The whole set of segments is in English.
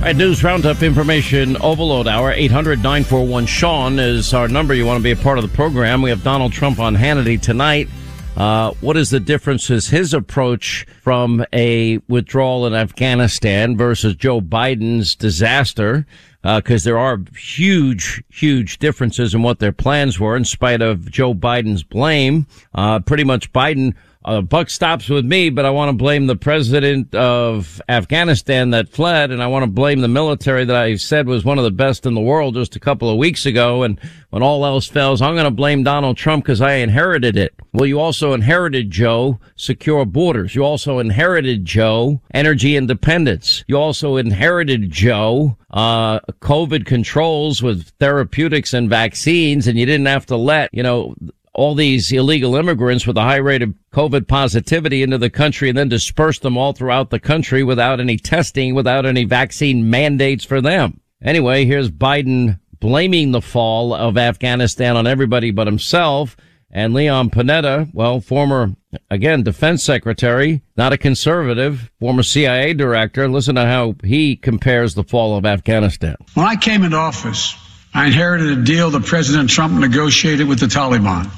All right, news roundup information overload hour 800 941 Sean is our number. You want to be a part of the program. We have Donald Trump on Hannity tonight. Uh, what is the difference? Is his approach from a withdrawal in Afghanistan versus Joe Biden's disaster? Because uh, there are huge, huge differences in what their plans were, in spite of Joe Biden's blame. Uh, pretty much Biden uh, buck stops with me, but I want to blame the president of Afghanistan that fled, and I want to blame the military that I said was one of the best in the world just a couple of weeks ago. And when all else fails, I'm going to blame Donald Trump because I inherited it. Well, you also inherited, Joe, secure borders. You also inherited, Joe, energy independence. You also inherited, Joe, uh, COVID controls with therapeutics and vaccines, and you didn't have to let, you know, all these illegal immigrants with a high rate of COVID positivity into the country and then disperse them all throughout the country without any testing, without any vaccine mandates for them. Anyway, here's Biden blaming the fall of Afghanistan on everybody but himself. And Leon Panetta, well, former, again, defense secretary, not a conservative, former CIA director. Listen to how he compares the fall of Afghanistan. When I came into office, I inherited a deal that President Trump negotiated with the Taliban.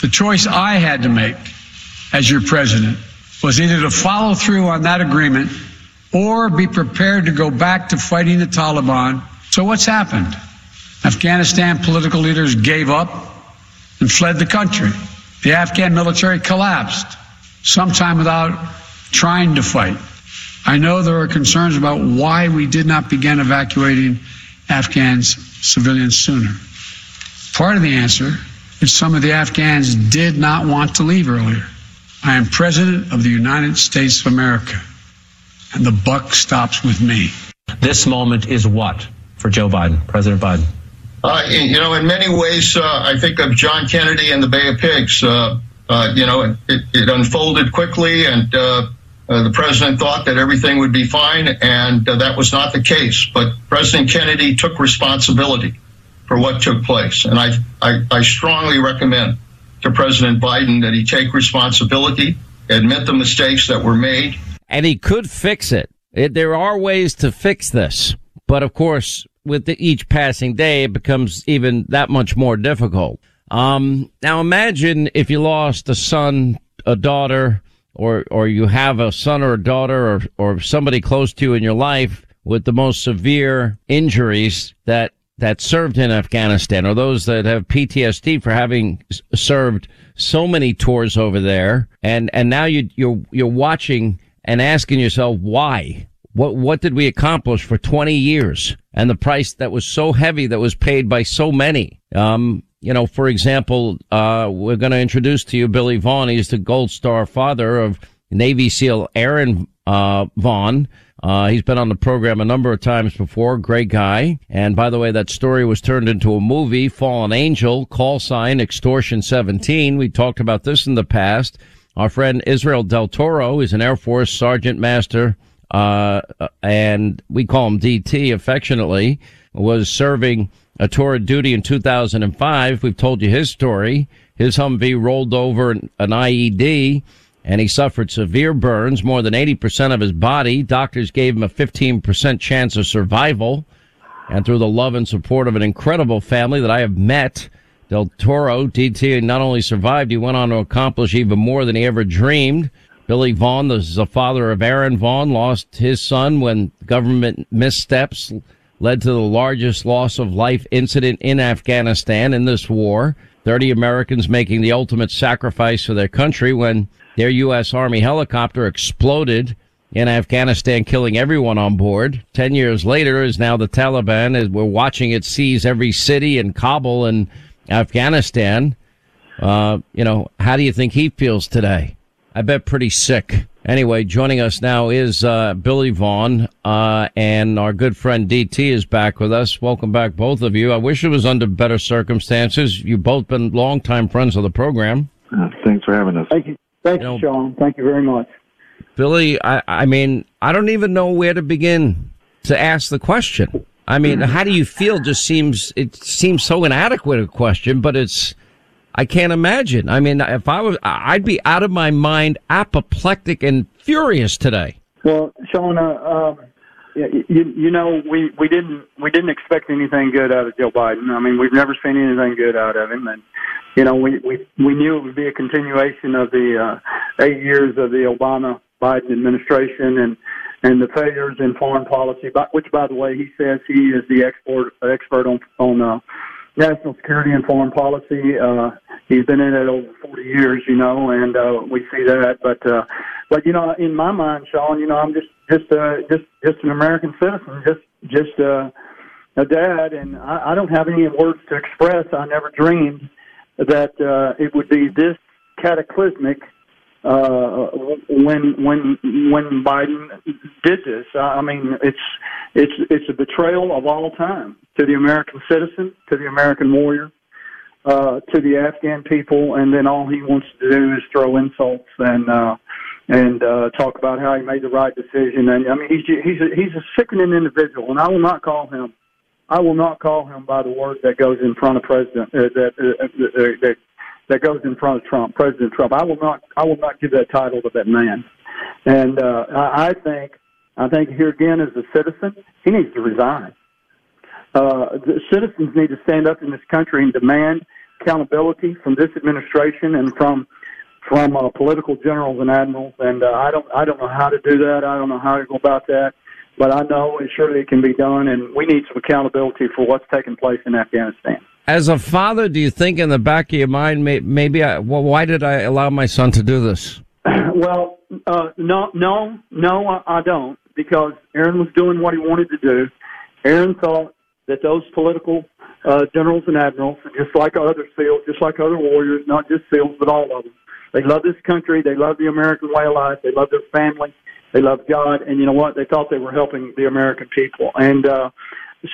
The choice I had to make as your president was either to follow through on that agreement or be prepared to go back to fighting the Taliban. So what's happened? Afghanistan political leaders gave up and fled the country. The Afghan military collapsed, sometime without trying to fight. I know there are concerns about why we did not begin evacuating Afghans, civilians sooner. Part of the answer is some of the Afghans did not want to leave earlier. I am President of the United States of America, and the buck stops with me. This moment is what for Joe Biden, President Biden? Uh, you know, in many ways, uh, I think of John Kennedy and the Bay of Pigs. Uh, uh you know, it, it, unfolded quickly, and uh, uh, the president thought that everything would be fine, and that was not the case. But President Kennedy took responsibility for what took place, and I, I, I strongly recommend to President Biden that he take responsibility, admit the mistakes that were made. And he could fix it. it there are ways to fix this. But of course, with the, each passing day, it becomes even that much more difficult. Um, now imagine if you lost a son, a daughter, or, or you have a son or a daughter or, or somebody close to you in your life with the most severe injuries that that served in Afghanistan or those that have PTSD for having served so many tours over there. And, and now you, you're, you're watching and asking yourself, why? What, what did we accomplish for 20 years? And the price that was so heavy that was paid by so many. Um, you know, for example, uh, we're going to introduce to you Billy Vaughn. He's the Gold Star father of Navy SEAL Aaron, uh, Vaughn uh, he's been on the program a number of times before. Great guy. And by the way, that story was turned into a movie, Fallen Angel, call sign extortion 17. We talked about this in the past. Our friend Israel Del Toro is an Air Force Sergeant Master, uh, and we call him DT affectionately, was serving a tour of duty in 2005. We've told you his story. His Humvee rolled over an IED and he suffered severe burns, more than 80% of his body. Doctors gave him a 15% chance of survival. And through the love and support of an incredible family that I have met, Del Toro, DT, not only survived, he went on to accomplish even more than he ever dreamed. Billy Vaughn, the father of Aaron Vaughn, lost his son when government missteps led to the largest loss of life incident in Afghanistan in this war. 30 Americans making the ultimate sacrifice for their country when their U.S. Army helicopter exploded in Afghanistan, killing everyone on board. Ten years later, is now the Taliban. As we're watching it seize every city in Kabul and Afghanistan. Uh, you know, how do you think he feels today? I bet pretty sick. Anyway, joining us now is uh, Billy Vaughn, uh, and our good friend DT is back with us. Welcome back, both of you. I wish it was under better circumstances. You've both been longtime friends of the program. Uh, thanks for having us. Thank you. Thank you, know, Sean. Thank you very much. Billy, I, I mean, I don't even know where to begin to ask the question. I mean, how do you feel? Just seems, it seems so inadequate a question, but it's, I can't imagine. I mean, if I was, I'd be out of my mind, apoplectic and furious today. Well, Sean, uh, um, you, you know, we we didn't we didn't expect anything good out of Joe Biden. I mean, we've never seen anything good out of him, and you know, we we we knew it would be a continuation of the uh, eight years of the Obama Biden administration and and the failures in foreign policy. Which, by the way, he says he is the expert expert on on uh, national security and foreign policy. Uh, he's been in it over 40 years, you know, and uh, we see that. But uh, but you know, in my mind, Sean, you know, I'm just just uh, just just an American citizen, just just uh, a dad, and I, I don't have any words to express. I never dreamed that uh, it would be this cataclysmic uh, when when when Biden did this. I mean, it's it's it's a betrayal of all time to the American citizen, to the American warrior, uh, to the Afghan people, and then all he wants to do is throw insults and uh, and uh, talk about how he made the right decision. And I mean, he's he's a, he's a sickening individual, and I will not call him. I will not call him by the word that goes in front of President uh, that, uh, uh, that that goes in front of Trump, President Trump. I will not I will not give that title to that man. And uh, I, think I think here again as a citizen, he needs to resign. Uh, the citizens need to stand up in this country and demand accountability from this administration and from from uh, political generals and admirals. And uh, I don't I don't know how to do that. I don't know how to go about that. But I know it surely it can be done, and we need some accountability for what's taking place in Afghanistan. As a father, do you think in the back of your mind, maybe I, well, why did I allow my son to do this? Well, uh, no, no, no, I don't, because Aaron was doing what he wanted to do. Aaron thought that those political uh, generals and admirals, just like other SEALs, just like other warriors, not just SEALs, but all of them, they love this country. They love the American way of life. They love their family. They love God. And you know what? They thought they were helping the American people. And uh,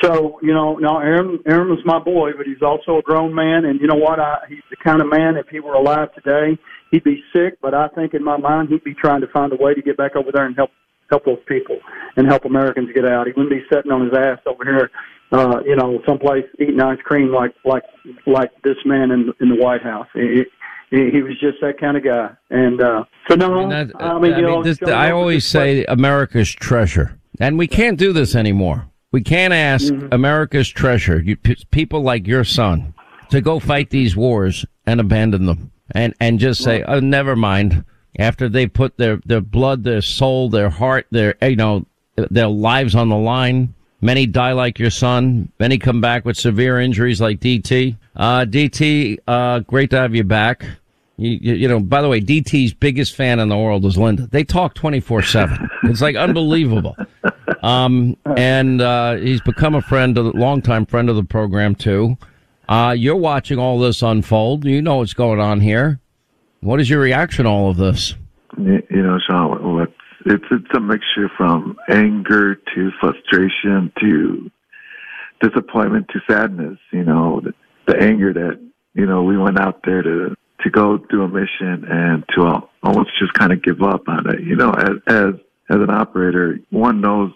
so, you know, now Aaron, Aaron was my boy, but he's also a grown man. And you know what? I, he's the kind of man, if he were alive today, he'd be sick. But I think in my mind, he'd be trying to find a way to get back over there and help help those people and help Americans get out. He wouldn't be sitting on his ass over here, uh, you know, someplace eating ice cream like like like this man in in the White House. He, he, he was just that kind of guy. And uh, so no, I mean, that, I mean, I, mean, this, I always say America's treasure, and we can't do this anymore. We can't ask mm-hmm. America's treasure, you, people like your son, to go fight these wars and abandon them and, and just say, oh, never mind. After they put their, their blood, their soul, their heart, their, you know, their lives on the line. Many die like your son. Many come back with severe injuries like DT. Uh, DT, uh, great to have you back. You, you, you, know, by the way, DT's biggest fan in the world is Linda. They talk 24 7. It's like unbelievable. Um, and, uh, he's become a friend, a longtime friend of the program too. Uh, you're watching all this unfold. You know what's going on here. What is your reaction to all of this? You know, Sean, it's, it's a mixture from anger to frustration to disappointment to sadness. You know, the, the anger that, you know, we went out there to to go do a mission and to almost just kind of give up on it. You know, as as as an operator, one knows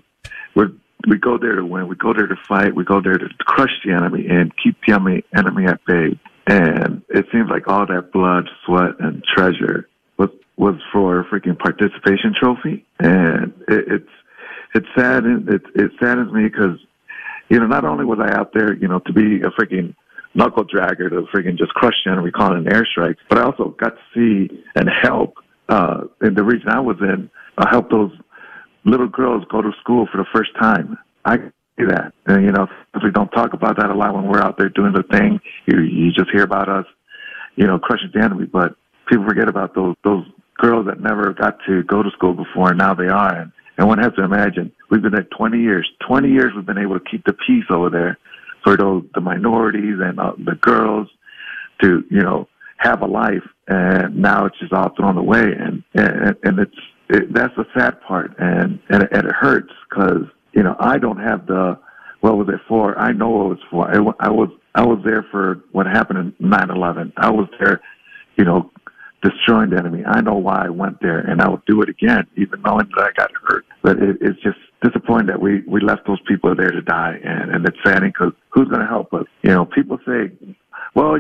we we go there to win. We go there to fight. We go there to crush the enemy and keep the enemy enemy at bay. And it seems like all that blood, sweat, and treasure was was for a freaking participation trophy. And it, it's it's sad. It it saddens me because you know not only was I out there, you know, to be a freaking knuckle dragger to freaking just crush the enemy, calling an airstrike. But I also got to see and help uh, in the region I was in. I helped those little girls go to school for the first time. I see that, and you know, we don't talk about that a lot when we're out there doing the thing. You you just hear about us, you know, crushing the enemy, but people forget about those those girls that never got to go to school before, and now they are. And, and one has to imagine we've been there 20 years. 20 years we've been able to keep the peace over there for those the minorities and uh, the girls to you know have a life, and now it's just all thrown away, and and, and it's it, that's the sad part, and and, and it hurts because you know I don't have the what was it for? I know what it was for. I, I was I was there for what happened in nine eleven. I was there, you know, destroying the enemy. I know why I went there, and I will do it again, even knowing that I got hurt. But it, it's just disappointing that we we left those people there to die, and and it's saddening because who's going to help us? You know, people say, well,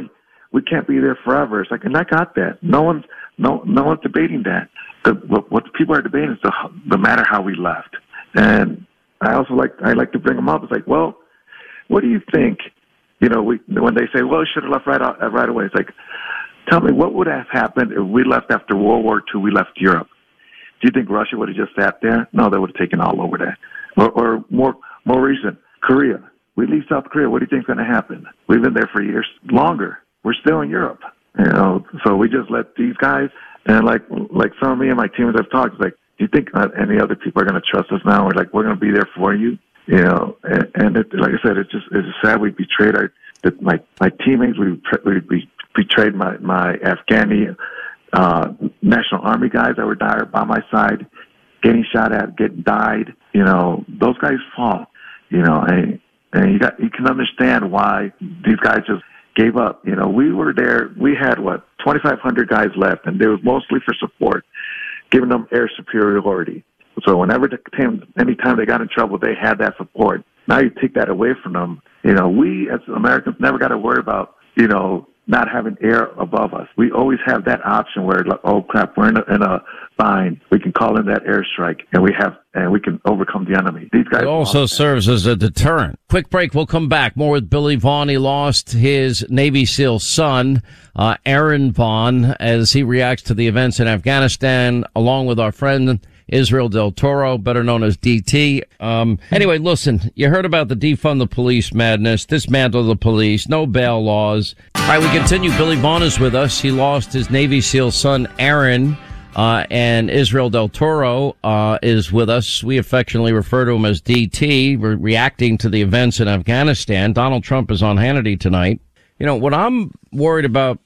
we can't be there forever. It's like, and I got that. No one's no no one's debating that. The, what, what people are debating is the the matter how we left, and I also like I like to bring them up. It's like, well, what do you think? You know, we when they say, well, we should have left right out, right away. It's like, tell me what would have happened if we left after World War II? We left Europe. Do you think Russia would have just sat there? No, they would have taken all over that. Or, or more more recent, Korea. We leave South Korea. What do you think's going to happen? We've been there for years longer. We're still in Europe. You know, so we just let these guys and like like some of me and my teams have talked. Like, do you think uh, any other people are going to trust us now? We're like, we're going to be there for you. You know, and, and it, like I said, it's just it's sad we betrayed our that my my teammates. We we betrayed my my Afghani uh, National Army guys that were there by my side, getting shot at, getting died. You know, those guys fall. You know, and and you got you can understand why these guys just gave up. You know, we were there. We had what 2,500 guys left, and they was mostly for support, giving them air superiority. So whenever the came, anytime they got in trouble, they had that support. Now you take that away from them. You know, we as Americans never got to worry about you know not having air above us. We always have that option where, like, oh crap, we're in a, in a bind. We can call in that airstrike, and we have, and we can overcome the enemy. These guys it also serves as a deterrent. Quick break. We'll come back more with Billy Vaughn. He lost his Navy SEAL son, uh, Aaron Vaughn, as he reacts to the events in Afghanistan, along with our friend. Israel Del Toro, better known as DT. Um, anyway, listen, you heard about the defund the police madness, dismantle the police, no bail laws. All right, we continue. Billy Vaughn is with us. He lost his Navy SEAL son, Aaron. Uh, and Israel Del Toro uh, is with us. We affectionately refer to him as DT. We're reacting to the events in Afghanistan. Donald Trump is on Hannity tonight. You know, what I'm worried about,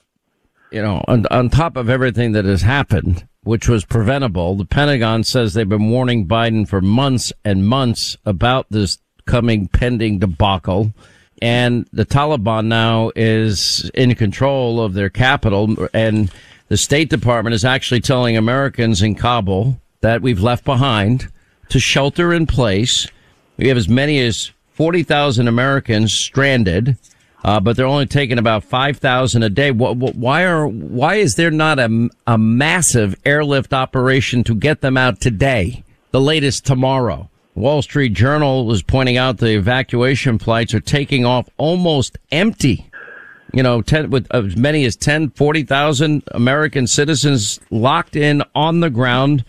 you know, on, on top of everything that has happened, which was preventable, the Pentagon says they've been warning Biden for months and months about this coming pending debacle. And the Taliban now is in control of their capital and the State Department is actually telling Americans in Kabul that we've left behind to shelter in place. We have as many as 40,000 Americans stranded, uh, but they're only taking about 5,000 a day. Why are, why is there not a, a massive airlift operation to get them out today? The latest tomorrow. Wall Street Journal was pointing out the evacuation flights are taking off almost empty you know, 10, with as many as 10, 40,000 American citizens locked in on the ground.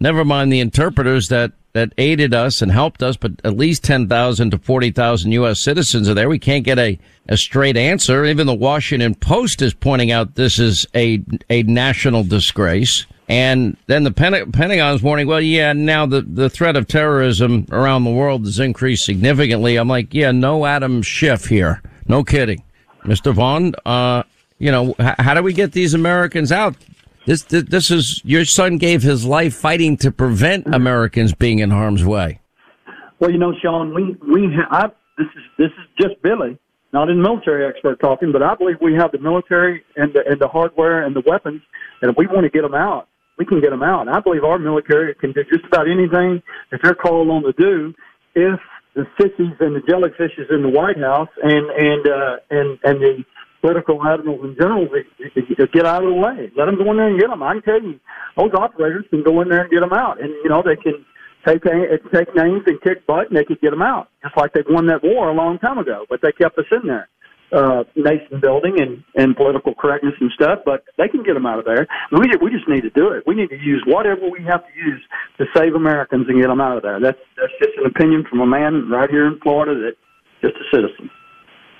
Never mind the interpreters that, that aided us and helped us, but at least 10,000 to 40,000 U.S. citizens are there. We can't get a, a straight answer. Even the Washington Post is pointing out this is a, a national disgrace. And then the Pentagon's warning, well, yeah, now the, the threat of terrorism around the world has increased significantly. I'm like, yeah, no Adam Schiff here. No kidding. Mr. Vaughn, uh, you know, how do we get these Americans out? This, this, is your son gave his life fighting to prevent Americans being in harm's way. Well, you know, Sean, we we I, this is this is just Billy, not a military expert talking, but I believe we have the military and the and the hardware and the weapons, and if we want to get them out, we can get them out. I believe our military can do just about anything that they're called on to do if the sissies and the jellyfishes in the White House and and uh, and and the political admirals and generals get out of the way. Let them go in there and get them. I can tell you, those operators can go in there and get them out, and you know they can take take names and kick butt, and they could get them out, just like they've won that war a long time ago. But they kept us in there uh, nation building and, and political correctness and stuff, but they can get them out of there. We, we just need to do it. We need to use whatever we have to use to save Americans and get them out of there. That's, that's just an opinion from a man right here in Florida that just a citizen.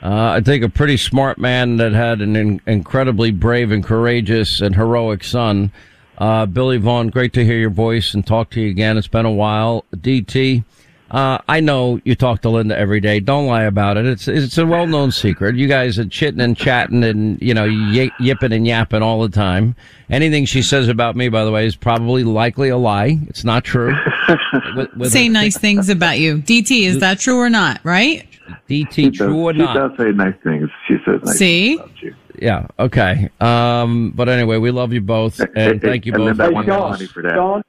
Uh, I think a pretty smart man that had an in- incredibly brave and courageous and heroic son. Uh, Billy Vaughn, great to hear your voice and talk to you again. It's been a while. DT, uh, I know you talk to Linda every day. Don't lie about it. It's it's a well known secret. You guys are chitting and chatting and you know y- yipping and yapping all the time. Anything she says about me, by the way, is probably likely a lie. It's not true. with, with say a, nice things about you, DT. Is that true or not? Right? DT, true or she not? She does say nice things. She says nice See? things about you. Yeah. Okay. Um. But anyway, we love you both, and hey, thank you both. Hey, Sean, Sean,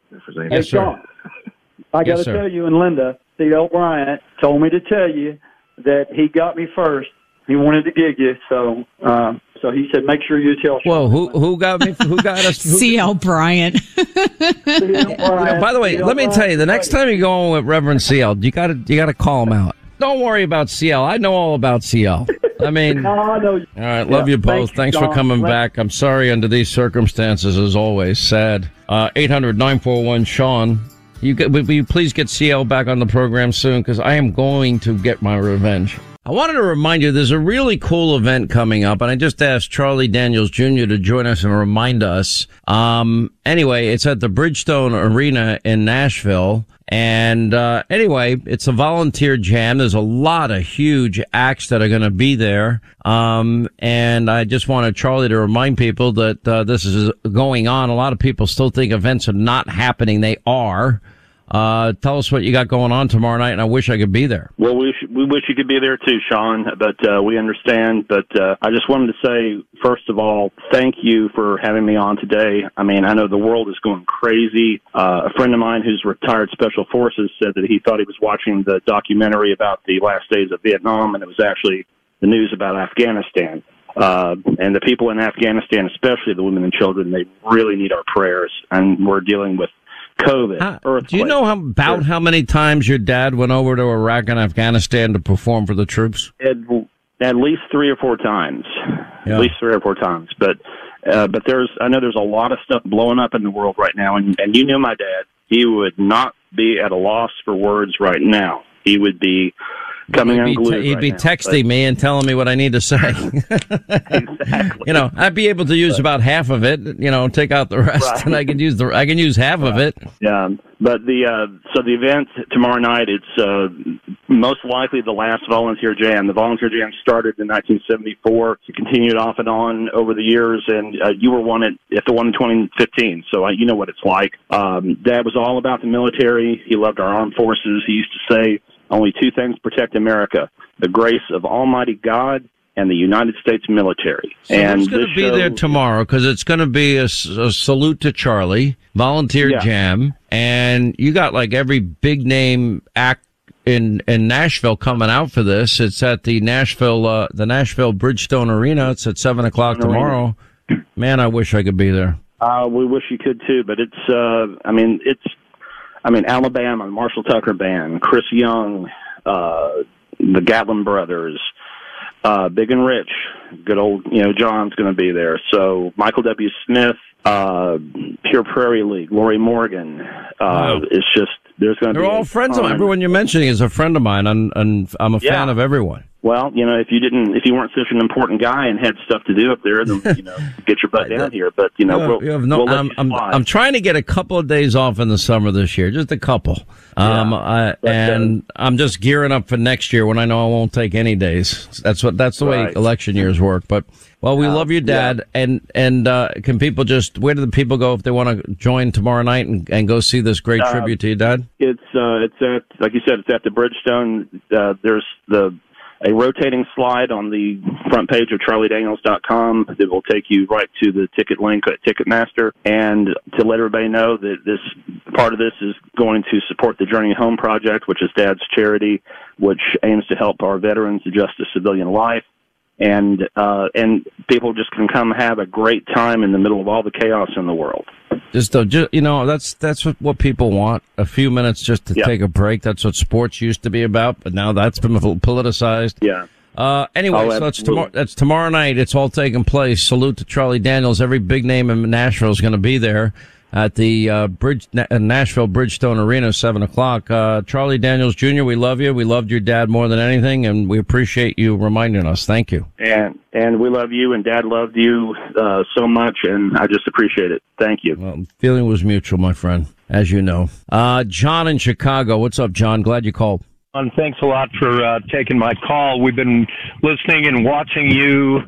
hey, sir. Sean, I got to yes, tell you and Linda, C.L. Bryant told me to tell you that he got me first. He wanted to gig you, so uh, So he said, make sure you tell. Whoa, who who got me? Who got us? CL Bryant. Sean. By the way, let me tell you, the next time you go on with Reverend CL, you gotta you gotta call him out. Don't worry about CL. I know all about CL. I mean, No, I all right, love Yeah, you both. thanks, Thanks for coming back. I'm sorry under these circumstances, as always. Sad. Uh, 800 941 Sean. You get, will you please get CL back on the program soon? Because I am going to get my revenge. I wanted to remind you there's a really cool event coming up, and I just asked Charlie Daniels Jr. to join us and remind us. Um, anyway, it's at the Bridgestone Arena in Nashville. And uh, anyway, it's a volunteer jam. There's a lot of huge acts that are going to be there. Um, and I just wanted Charlie to remind people that uh, this is going on. A lot of people still think events are not happening. They are. Uh, tell us what you got going on tomorrow night, and I wish I could be there. Well, we we wish you could be there too, Sean, but uh, we understand. But uh, I just wanted to say, first of all, thank you for having me on today. I mean, I know the world is going crazy. Uh, a friend of mine who's retired Special Forces said that he thought he was watching the documentary about the last days of Vietnam, and it was actually the news about Afghanistan. Uh, and the people in Afghanistan, especially the women and children, they really need our prayers. And we're dealing with COVID. How- do you know how, about how many times your dad went over to Iraq and Afghanistan to perform for the troops? at, at least three or four times. Yeah. At least three or four times. But uh, but there's I know there's a lot of stuff blowing up in the world right now, and and you knew my dad. He would not be at a loss for words right now. He would be coming he'd be, unglued. he'd right be now. texting me and telling me what I need to say. exactly. you know, I'd be able to use about half of it. You know, take out the rest, Right. and I could use the I can use half of it. Yeah, but the uh, so the event tomorrow night it's uh, most likely the last volunteer jam. The volunteer jam started in 1974. It continued off and on over the years, and uh, you were one at, at the one in 2015, so uh, you know what it's like. Um, Dad was all about the military. He loved our armed forces. He used to say, "Only two things protect America: the grace of Almighty God." And the United States military. So and who's going to be show- there tomorrow? Because it's going to be a salute to Charlie, volunteer Yeah. jam, and you got like every big name act in in Nashville coming out for this. It's at the Nashville uh, the Nashville Bridgestone Arena. It's at seven o'clock tomorrow. Man, I wish I could be there. Uh, we wish you could too, but it's, uh, I mean, it's, I mean, Alabama, Marshall Tucker Band, Chris Young, uh, the Gatlin Brothers, uh, Big and Rich, good old, you know, John's going to be there. So Michael W. Smith, uh, Pure Prairie League, Lorrie Morgan. Uh, Wow. it's just, there's going to be. They're all friends of mine. Everyone you're mentioning is a friend of mine, and, and I'm a fan of everyone. Well, you know, if you didn't, if you weren't such an important guy and had stuff to do up there, then, you know, get your butt down here. But, you know, we'll, you have no- we'll I'm, you I'm. I'm trying to get a couple of days off in the summer this year, just a couple. Um, I, But, uh, and I'm just gearing up for next year when I know I won't take any days. That's what that's the way election years work. But well, we love you, Dad. And and uh, can people just where do the people go if they want to join tomorrow night and, and go see this great Uh, tribute to you, Dad? It's uh, it's at like you said, it's at the Bridgestone. Uh, there's the a rotating slide on the front page of charliedaniels.com that will take you right to the ticket link at Ticketmaster. And to let everybody know that this part of this is going to support the Journey Home Project, which is Dad's charity, which aims to help our veterans adjust to civilian life. And uh, and people just can come have a great time in the middle of all the chaos in the world. Just, uh, ju- you know, that's that's what, what people want. A few minutes just to Yeah. take a break. That's what sports used to be about, but now that's been politicized. Yeah. Uh, anyway, Oh, so absolutely. tomorrow. That's tomorrow night. It's all taking place. Salute to Charlie Daniels. Every big name in Nashville is going to be there at the uh, Bridge Na- uh, Nashville Bridgestone Arena, seven o'clock. Uh, Charlie Daniels Jr. We love you. We loved your dad more than anything, and we appreciate you reminding us. Thank you. and and we love you and dad loved you uh, so much and i just appreciate it thank you Well, feeling was mutual, my friend, as you know. Uh, John in Chicago. What's up, John? Glad you called. And thanks a lot for uh, taking my call. We've been listening and watching you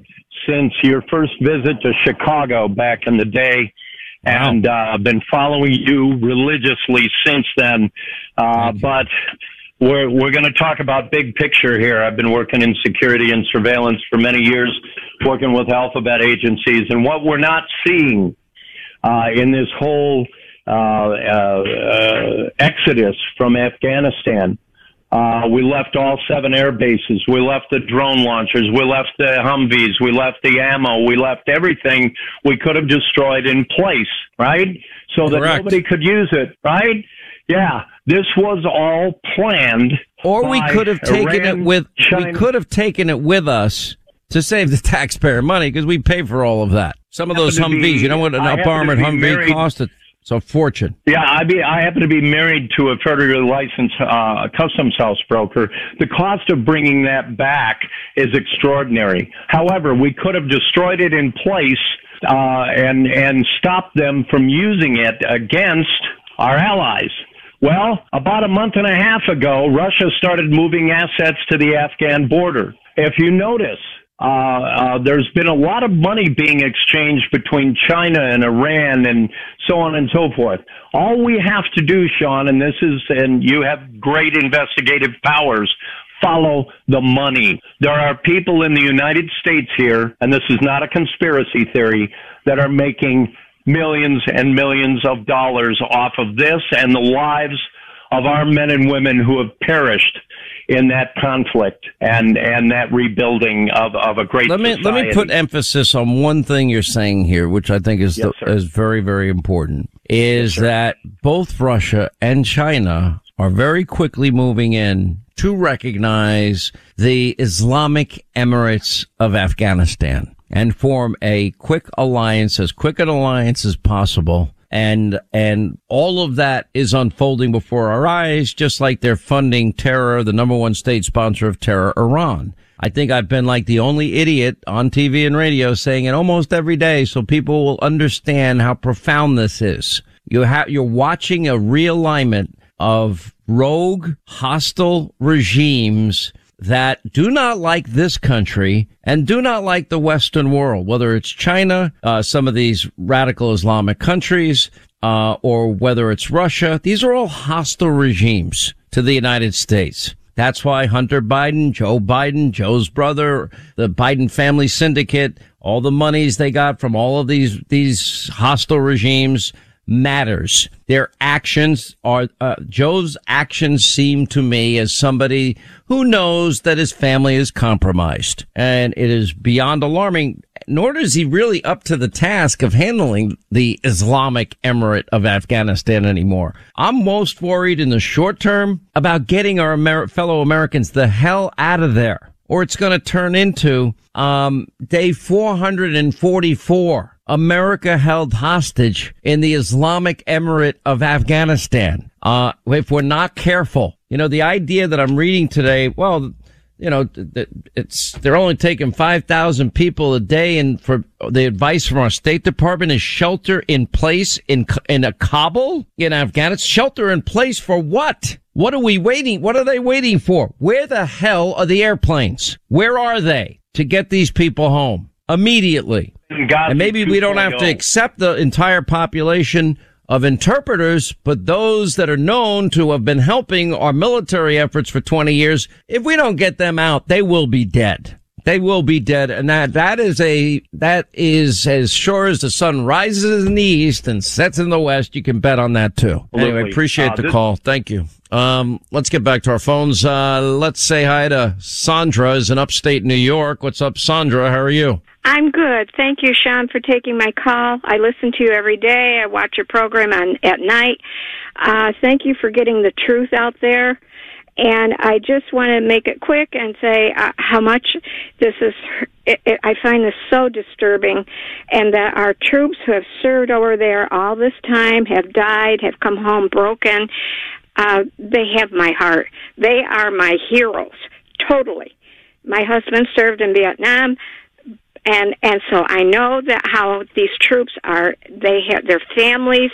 since your first visit to Chicago back in the day, and uh, been following you religiously since then. Uh, but we're we're going to talk about big picture here. I've been working in security and surveillance for many years, working with alphabet agencies, and what we're not seeing uh, in this whole uh, uh, uh, exodus from Afghanistan Uh, we left all seven air bases. We left the drone launchers. We left the Humvees. We left the ammo. We left everything we could have destroyed in place, right? So that Correct. nobody could use it, right? Yeah, this was all planned. Or we could have taken Iran, it with China. we could have taken it with us to save the taxpayer money because we pay for all of that. Some of those Humvees, be- you know what an up armored Humvee married- cost? It's a fortune. Yeah, I be I happen to be married to a federally licensed uh, customs house broker. The cost of bringing that back is extraordinary. However, we could have destroyed it in place uh, and and stopped them from using it against our allies. Well, about a month and a half ago, Russia started moving assets to the Afghan border. If you notice, uh, uh, there's been a lot of money being exchanged between China and Iran and so on and so forth. All we have to do, Sean, and this is, and you have great investigative powers, follow the money. There are people in the United States here, and this is not a conspiracy theory, that are making millions and millions of dollars off of this and the lives of our men and women who have perished in that conflict and and that rebuilding of, of a great Let me let me put emphasis on one thing you're saying here, which I think is Yes, the, is very very important. Is that both Russia and China are very quickly moving in to recognize the Islamic Emirates of Afghanistan and form a quick alliance, as quick an alliance as possible. And, and all of that is unfolding before our eyes, just like they're funding terror, the number one state sponsor of terror, Iran. I think I've been like the only idiot on TV and radio saying it almost every day so people will understand how profound this is. You have, you're watching a realignment of rogue, hostile regimes that do not like this country and do not like the Western world, whether it's China, uh, some of these radical Islamic countries, uh, or whether it's Russia. These are all hostile regimes to the United States. That's why Hunter Biden, Joe Biden, Joe's brother, the Biden family syndicate, all the monies they got from all of these, these hostile regimes matters. Their actions are, uh, Joe's actions seem to me as somebody who knows that his family is compromised and it is beyond alarming. Nor is he really up to the task of handling the Islamic Emirate of Afghanistan anymore. I'm most worried in the short term about getting our Amer- fellow Americans the hell out of there or it's going to turn into um, day 444. America held hostage in the Islamic Emirate of Afghanistan. Uh, if we're not careful, you know, the idea that I'm reading today, well, you know, it's, they're only taking 5,000 people a day and for the advice from our State Department is shelter in place in, in a Kabul in Afghanistan. Shelter in place for what? What are we waiting? What are they waiting for? Where the hell are the airplanes? Where are they to get these people home immediately? And maybe we don't have to accept the entire population of interpreters, but those that are known to have been helping our military efforts for 20 years, if we don't get them out, they will be dead. They will be dead. And that, that is a, that is as sure as the sun rises in the east and sets in the west. You can bet on that too. Anyway, appreciate Uh, the this- call. Thank you. Um, let's get back to our phones. Uh, let's say hi to Sandra is in upstate New York. What's up, Sandra? How are you? I'm good. Thank you, Sean, for taking my call. I listen to you every day. I watch your program on at night. Uh, thank you for getting the truth out there. And I just want to make it quick and say uh, how much this is. It, it, I find this so disturbing, and that our troops who have served over there all this time have died, have come home broken. Uh, they have my heart. They are my heroes, totally. My husband served in Vietnam and and so I know that how these troops are they have their families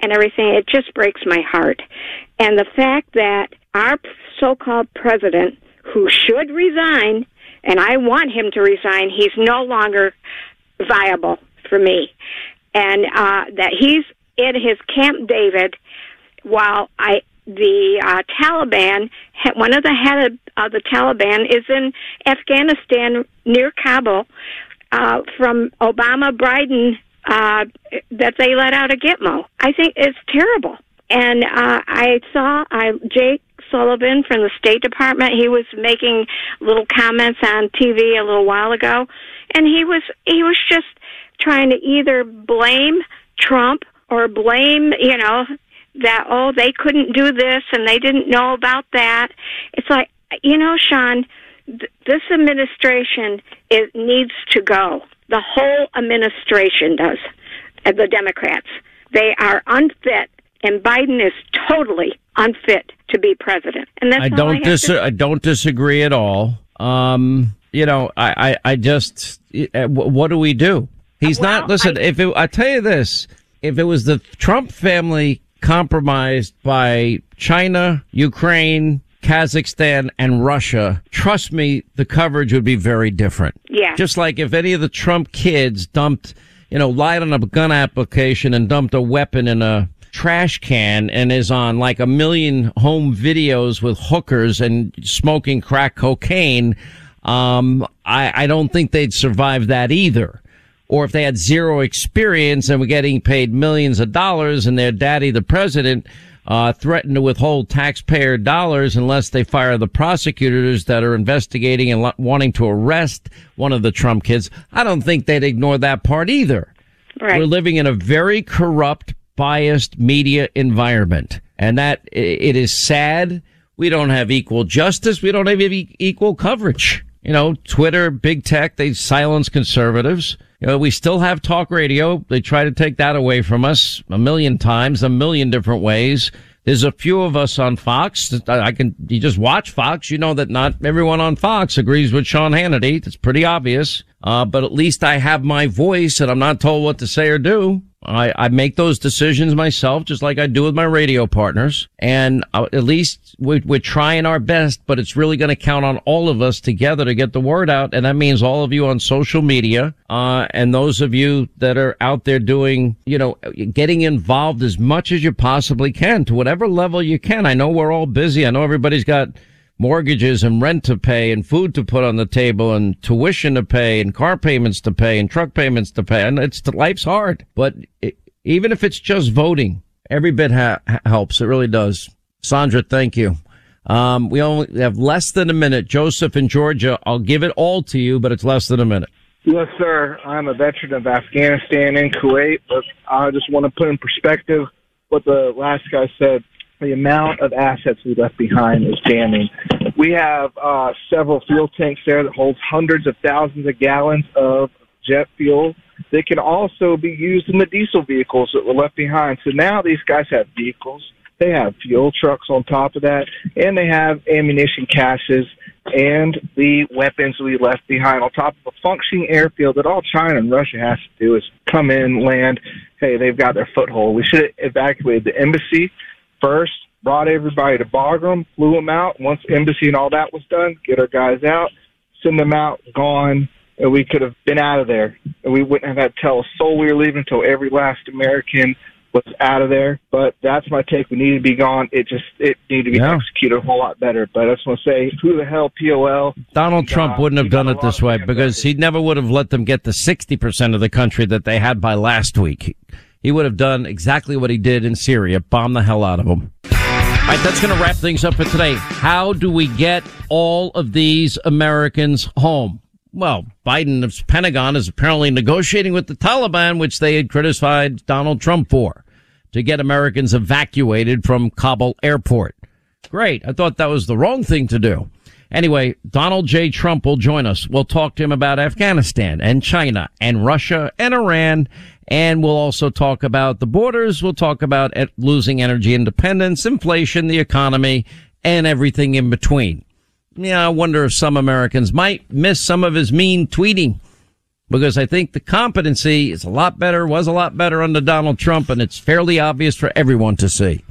and everything it just breaks my heart and the fact that our so-called president who should resign and I want him to resign he's no longer viable for me and uh that he's in his Camp David while I the uh, Taliban, one of the head of, of the Taliban is in Afghanistan near Kabul uh, from Obama Biden uh, that they let out a Gitmo. I think it's terrible. And uh, I saw I Jake Sullivan from the State Department. He was making little comments on TV a little while ago, and he was he was just trying to either blame Trump or blame, you know, that oh they couldn't do this and they didn't know about that. It's like you know, Sean, th- this administration it needs to go. The whole administration does. Uh, the Democrats. They are unfit, and Biden is totally unfit to be president. And that's I don't I, dis- I don't disagree at all. Um, you know, I, I, I just, uh, what do we do? He's not, listen, if it, I tell you this, if it was the Trump family compromised by China, Ukraine, Kazakhstan, and Russia, trust me, the coverage would be very different. Yeah. Just like if any of the Trump kids dumped, you know, lied on a gun application and dumped a weapon in a trash can and is on like a million home videos with hookers and smoking crack cocaine, um, I, I don't think they'd survive that either. Or if they had zero experience and were getting paid millions of dollars and their daddy, the president, uh, threatened to withhold taxpayer dollars unless they fire the prosecutors that are investigating and wanting to arrest one of the Trump kids. I don't think they'd ignore that part either. Right. We're living in a very corrupt, biased media environment, and that it is sad. We don't have equal justice. We don't have equal coverage. You know, Twitter, big tech, they silence conservatives. You know, we still have talk radio. They try to take that away from us a million times, a million different ways. There's a few of us on Fox. I can, you just watch Fox. You know that not everyone on Fox agrees with Sean Hannity. That's pretty obvious. Uh, but at least I have my voice and I'm not told what to say or do. I, I make those decisions myself, just like I do with my radio partners. And uh, at least we're, we're trying our best, but it's really going to count on all of us together to get the word out. And that means all of you on social media, uh, and those of you that are out there doing, you know, getting involved as much as you possibly can to whatever level you can. I know we're all busy. I know everybody's got mortgages and rent to pay and food to put on the table and tuition to pay and car payments to pay and truck payments to pay. And it's life's hard, but it, even if it's just voting, every bit ha- helps. It really does. Sandra, thank you. Um, we only have less than a minute. Joseph in Georgia, I'll give it all to you, but it's less than a minute. Yes, sir. I'm a veteran of Afghanistan and Kuwait, but I just want to put in perspective what the last guy said. The amount of assets we left behind is damning. We have uh, several fuel tanks there that holds hundreds of thousands of gallons of jet fuel. They can also be used in the diesel vehicles that were left behind. So now these guys have vehicles. They have fuel trucks on top of that, and they have ammunition caches and the weapons we left behind on top of a functioning airfield that all China and Russia has to do is come in, land. Hey, they've got their foothold. We should have evacuated the embassy first, brought everybody to Bagram, flew them out. Once embassy and all that was done, get our guys out, send them out, gone, and we could have been out of there. And we wouldn't have had to tell a soul we were leaving until every last American was out of there. But that's my take. We need to be gone. It just it needed to be Yeah. executed a whole lot better. But I just want to say, who the hell POL? Donald Trump wouldn't have done it this way because he never would have let them get the 60% of the country that they had by last week. He would have done exactly what he did in Syria, bomb the hell out of them. All right, that's going to wrap things up for today. How do we get all of these Americans home? Well, Biden's Pentagon is apparently negotiating with the Taliban, which they had criticized Donald Trump for, to get Americans evacuated from Kabul airport. Great. I thought that was the wrong thing to do. Anyway, Donald J. Trump will join us. We'll talk to him about Afghanistan and China and Russia and Iran. And we'll also talk about the borders. We'll talk about losing energy independence, inflation, the economy, and everything in between. Yeah, I wonder if some Americans might miss some of his mean tweeting because I think the competency is a lot better, was a lot better under Donald Trump, and it's fairly obvious for everyone to see.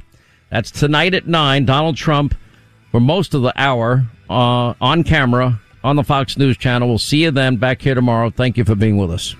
That's tonight at nine. Donald Trump for most of the hour uh, on camera on the Fox News channel. We'll see you then back here tomorrow. Thank you for being with us.